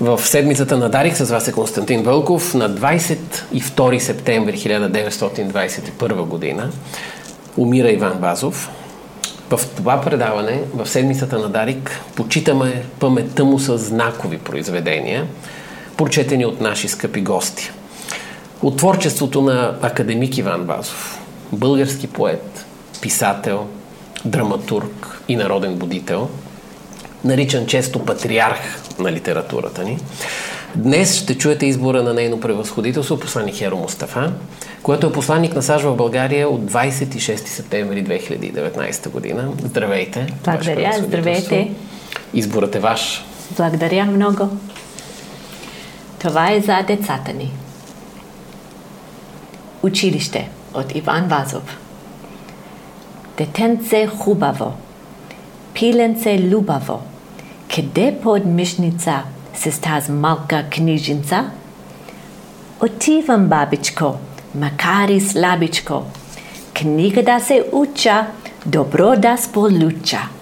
В седмицата на Дарик с вас е Константин Вълков на 22 септември 1921 година умира Иван Вазов. В това предаване, в седмицата на Дарик, почитаме паметта му с знакови произведения, прочетени от наши скъпи гости. От творчеството на академик Иван Вазов, български поет, писател, драматург и народен будител, наричан често патриарх на литературата ни. Днес ще чуете избора на нейно превъзходителство, посланник Херо Мустафа, което е посланник на САЩ в България от 26 септември 2019 година. Здравейте! Благодаря, здравейте! Изборът е ваш. Благодаря много. Това е за децата ни. Училище от Иван Вазов. Детенце хубаво, пиленце любаво, כדי פוד משניצה ססטז מלכה קניג'ינצה, אותי במבביצ'קו, מקארי סלביצ'קו, knjiga da se uča, dobro da spoluča.